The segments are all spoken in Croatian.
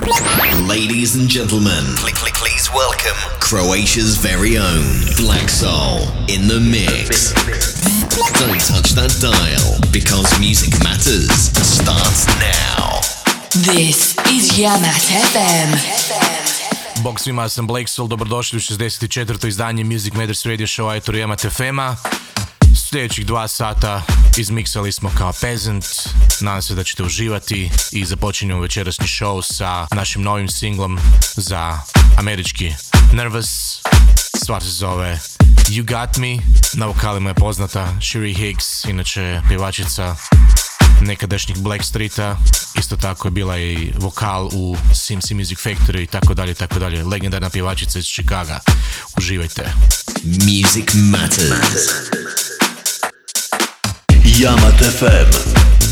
Ladies and gentlemen, please welcome Croatia's very own Black Soul in the mix. Don't touch that dial because music matters starts now. This is Yamat FM. Bog svima, sam Blake Soul, dobrodošli u 64. izdanje Music Matters Radio Show Ajtoru Yamat FM-a. Sljedećih dva sata izmiksali smo kao Peasant, nadam se da ćete uživati i započinjemo večerasni show sa našim novim singlom za američki Nervous. Stvar se zove You Got Me, na vokalima je poznata Sherry Higgs, inače pjevačica nekadašnjih Black Streeta, isto tako je bila i vokal u CMC Music Factory i tako dalje, tako dalje. Legendarna pjevačica iz Chicaga. Uživajte. Music matters. Yamat FM.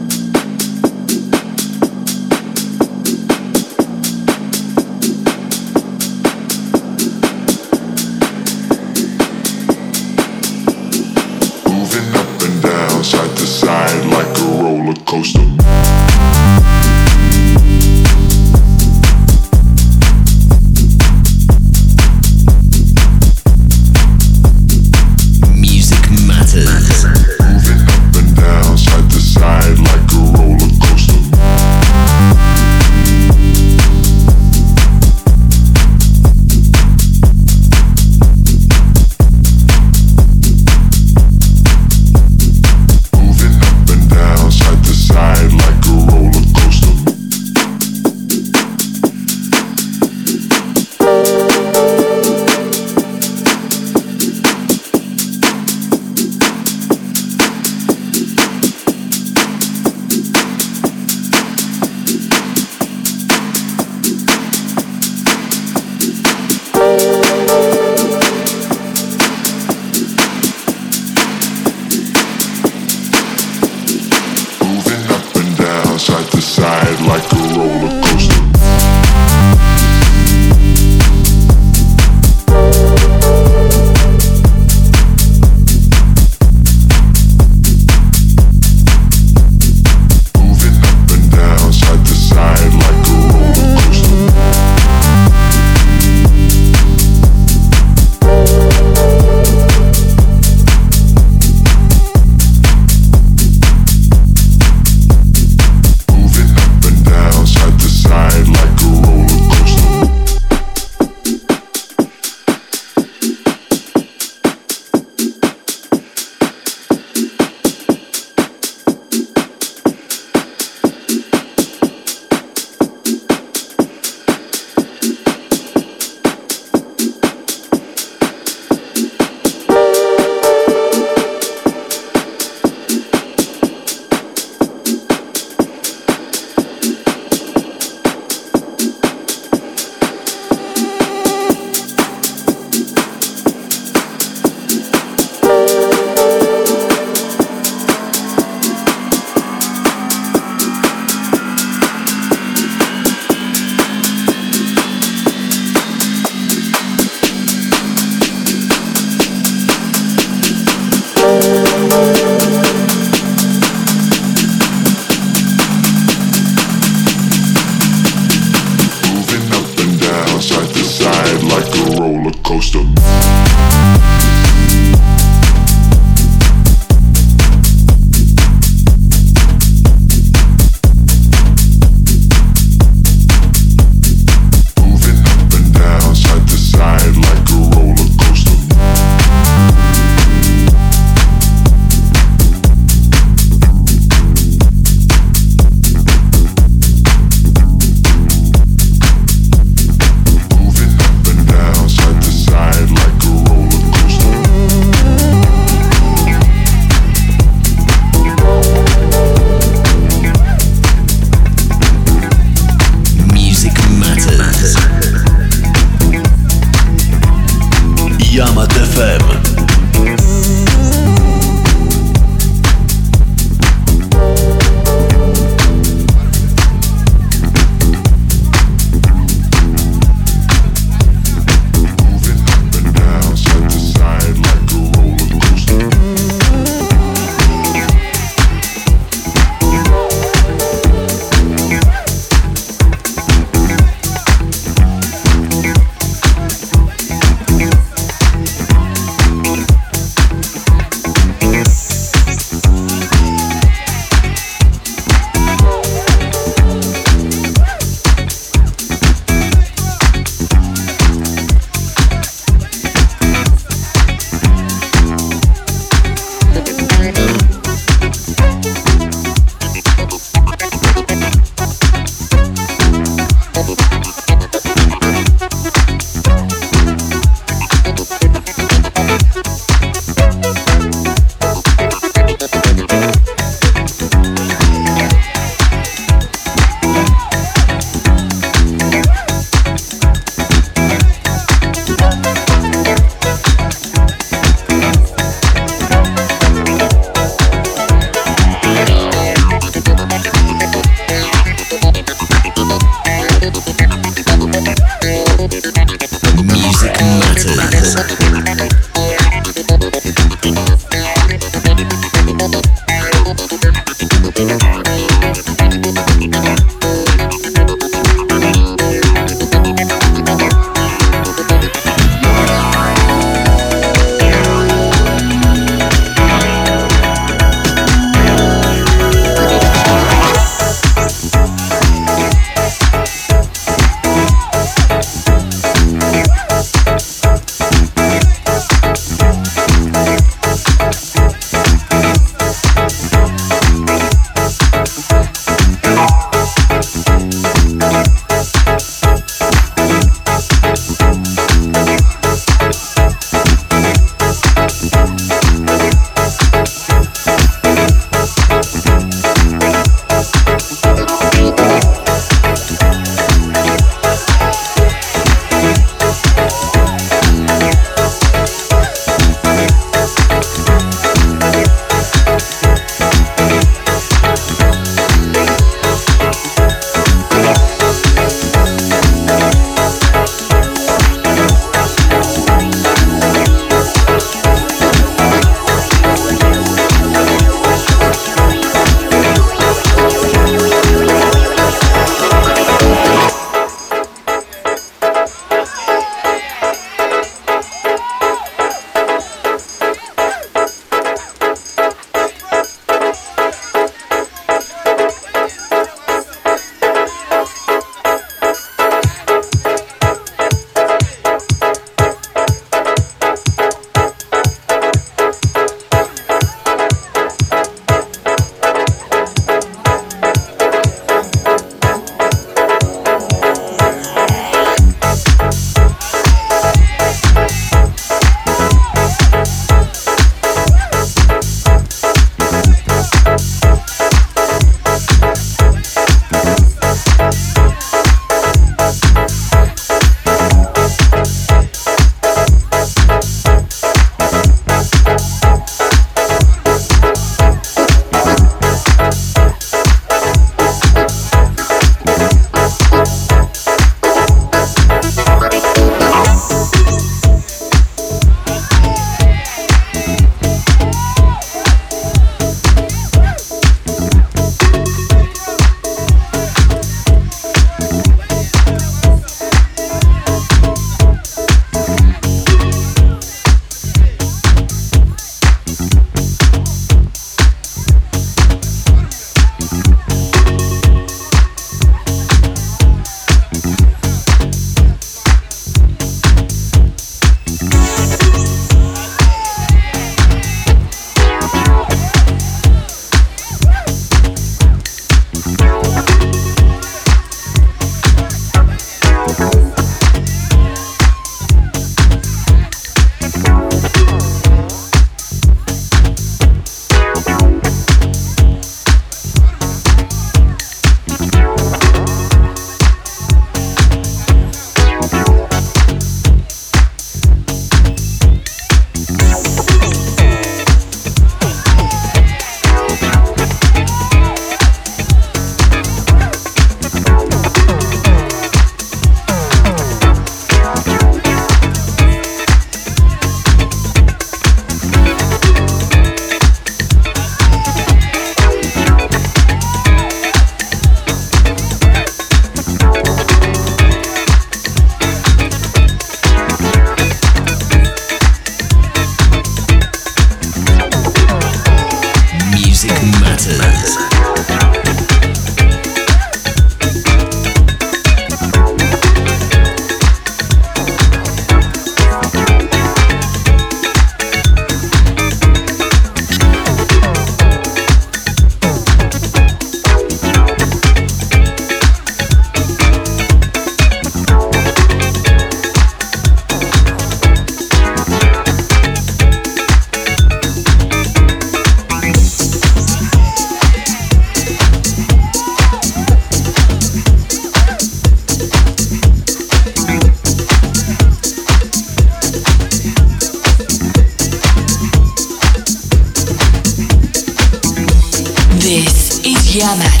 Diamant.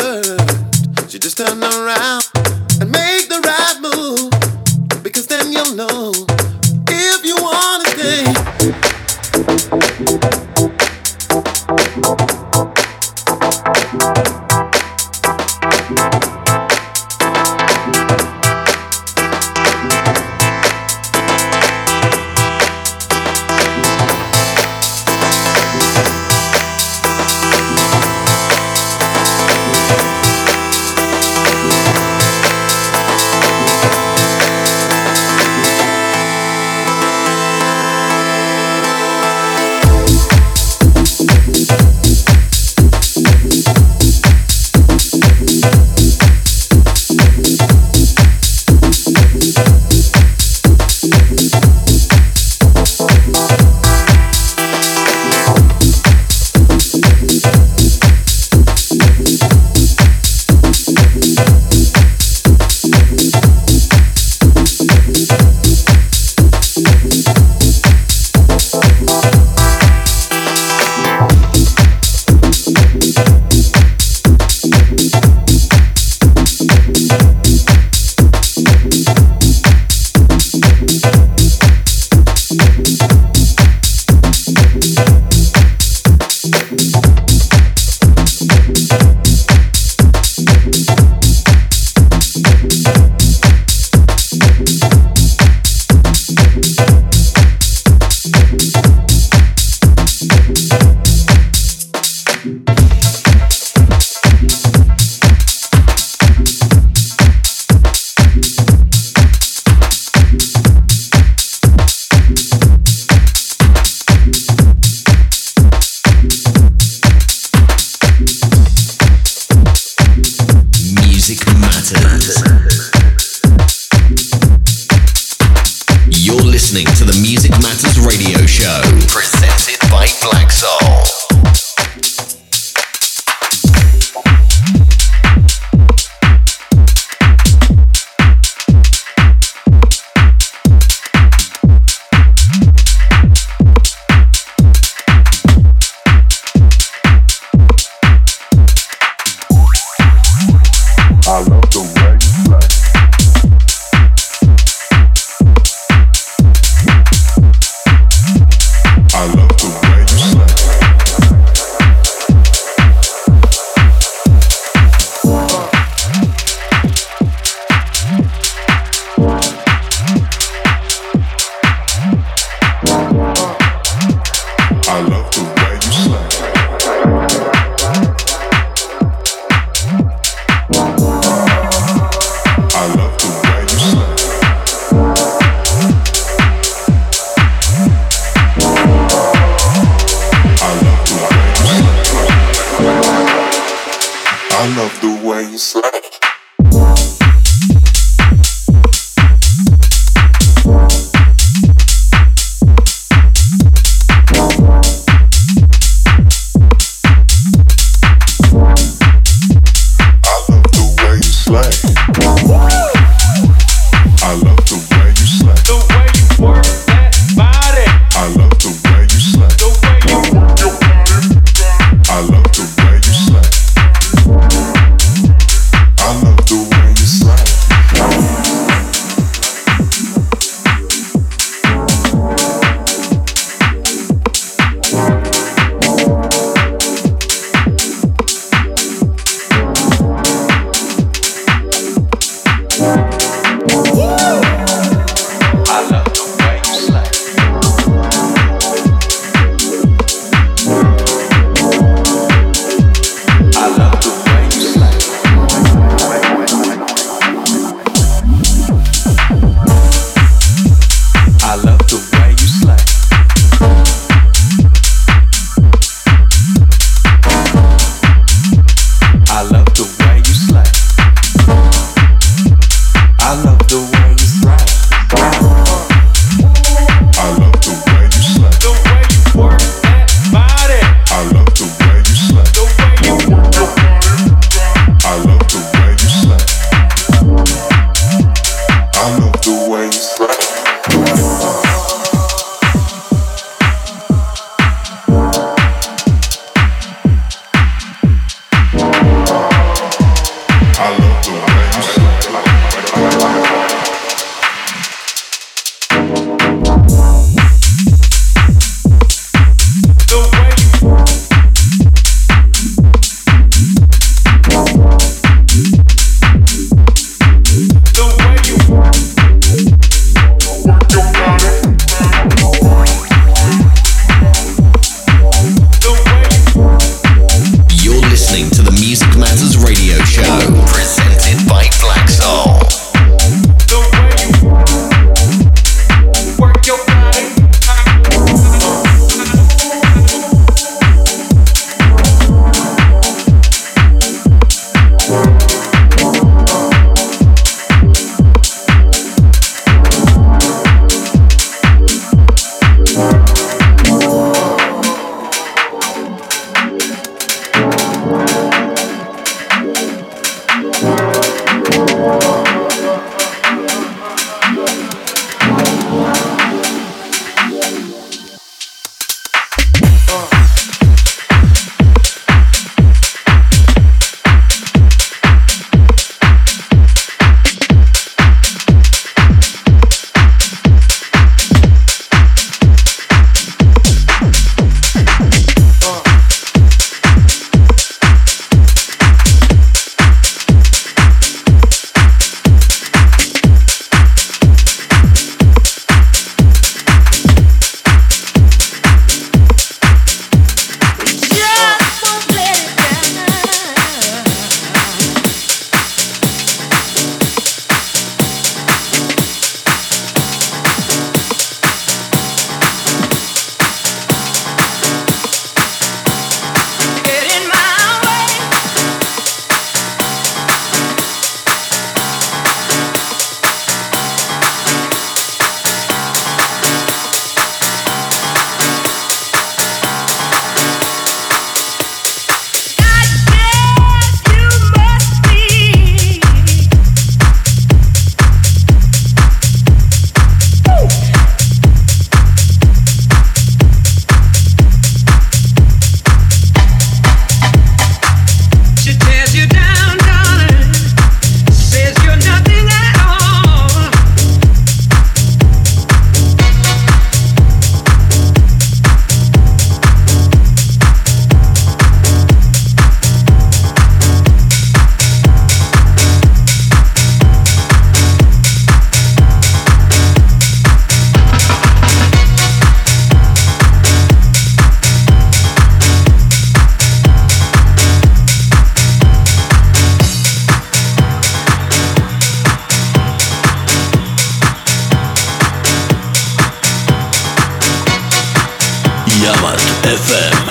hurt. She just turned around. Woo! Камаз FM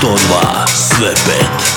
102 Свепет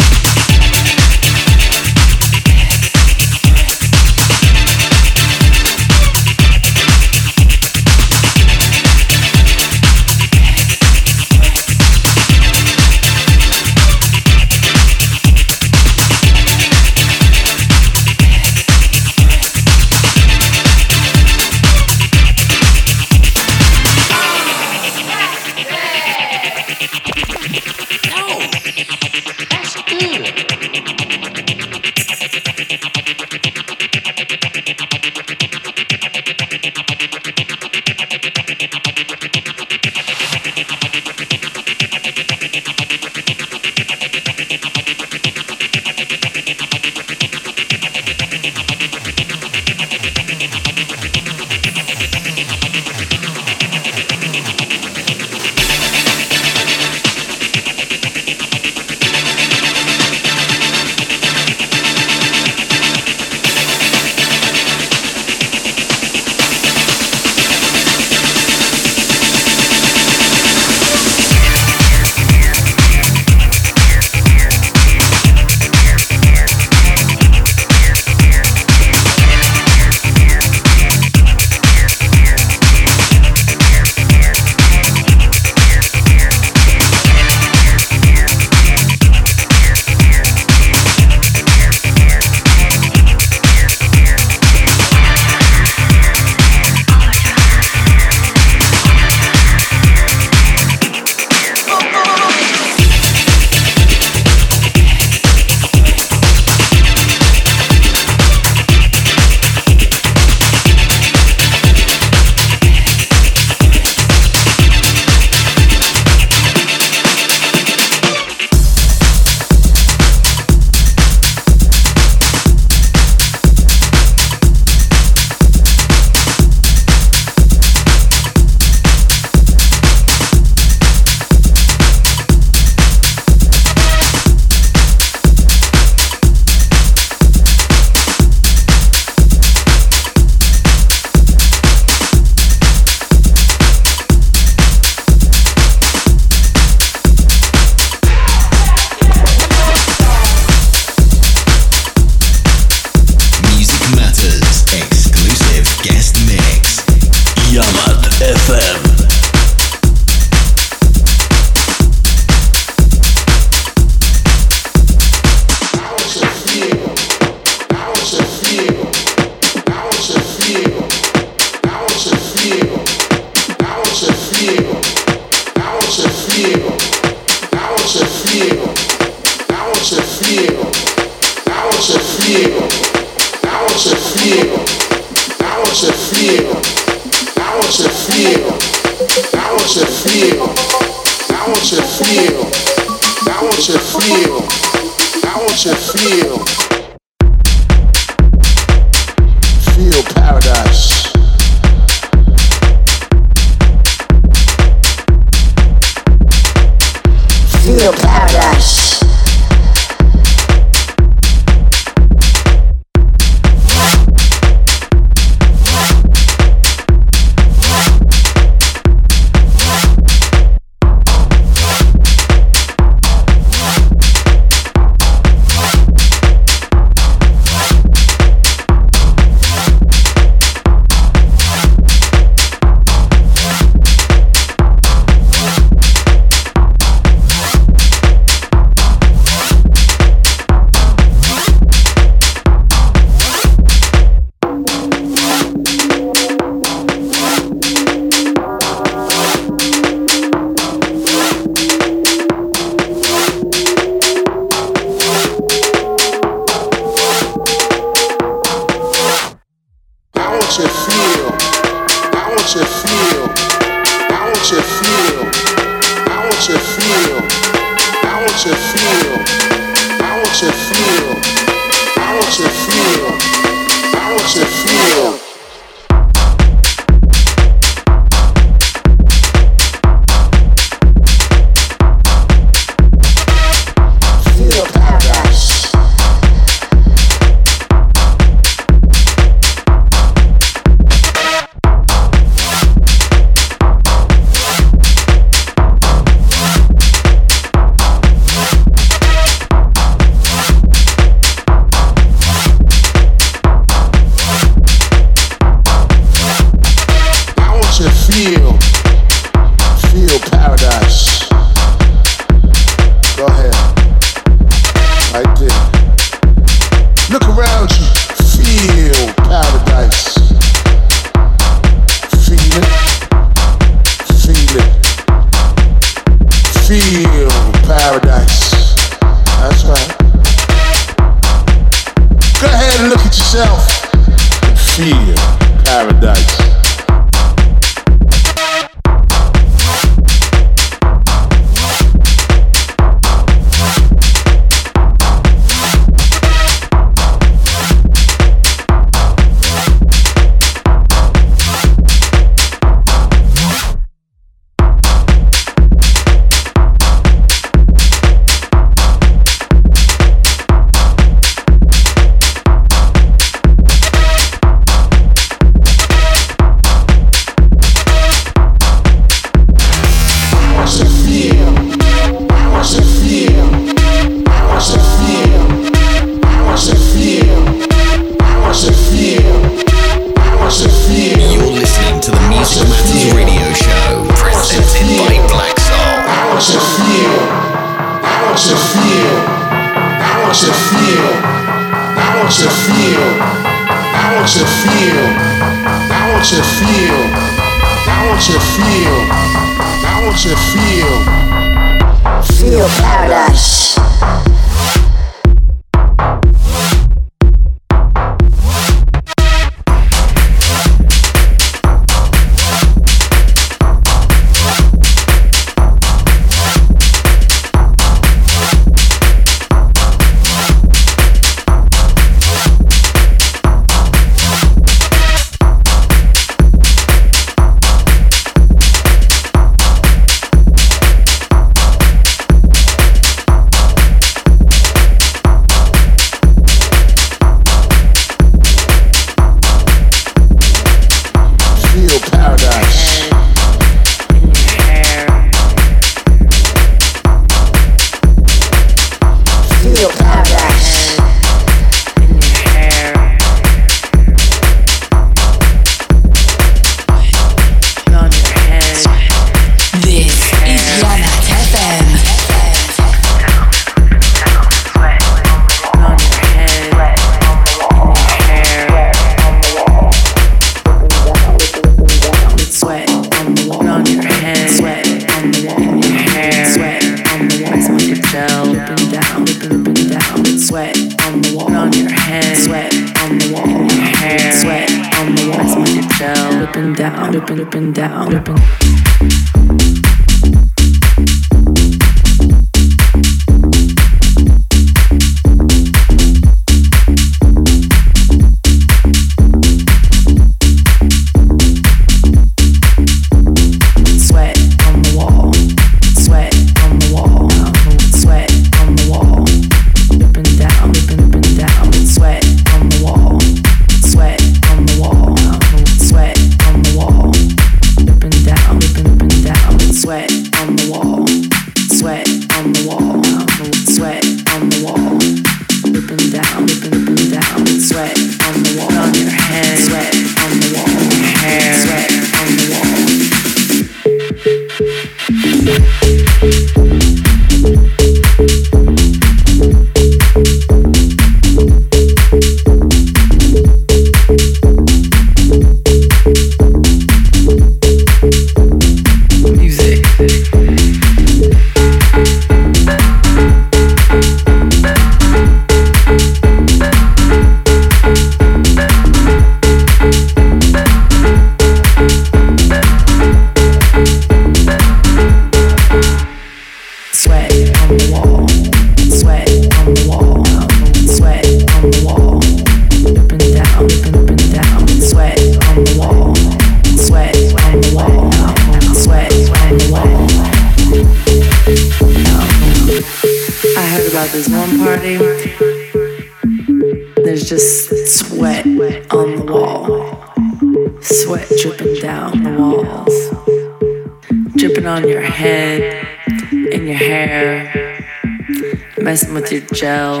messing with your gel.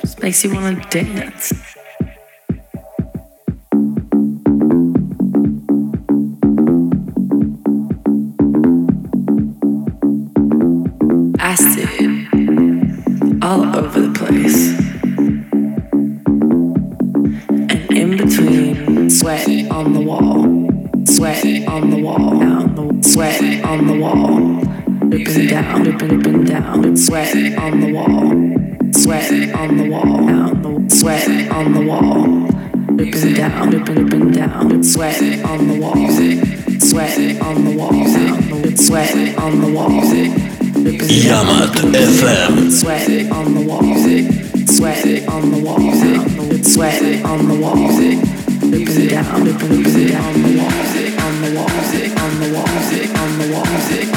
Just makes you wanna dance. Down, dripping, dripping down, sweat on the wall, sweat on the wall, sweat on the wall, Yamat FM, sweat on the wall, sweat on the wall, sweat on the wall, dripping down, dripping, dripping down the wall on the wall, on the wall, on the wall, on the wall,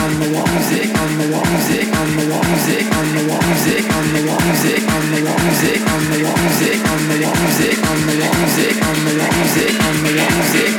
on the wall, on the wall, on the wall, on the wall, on the wall, on the wall, on the wall, on the wall, music, on the music, on the music.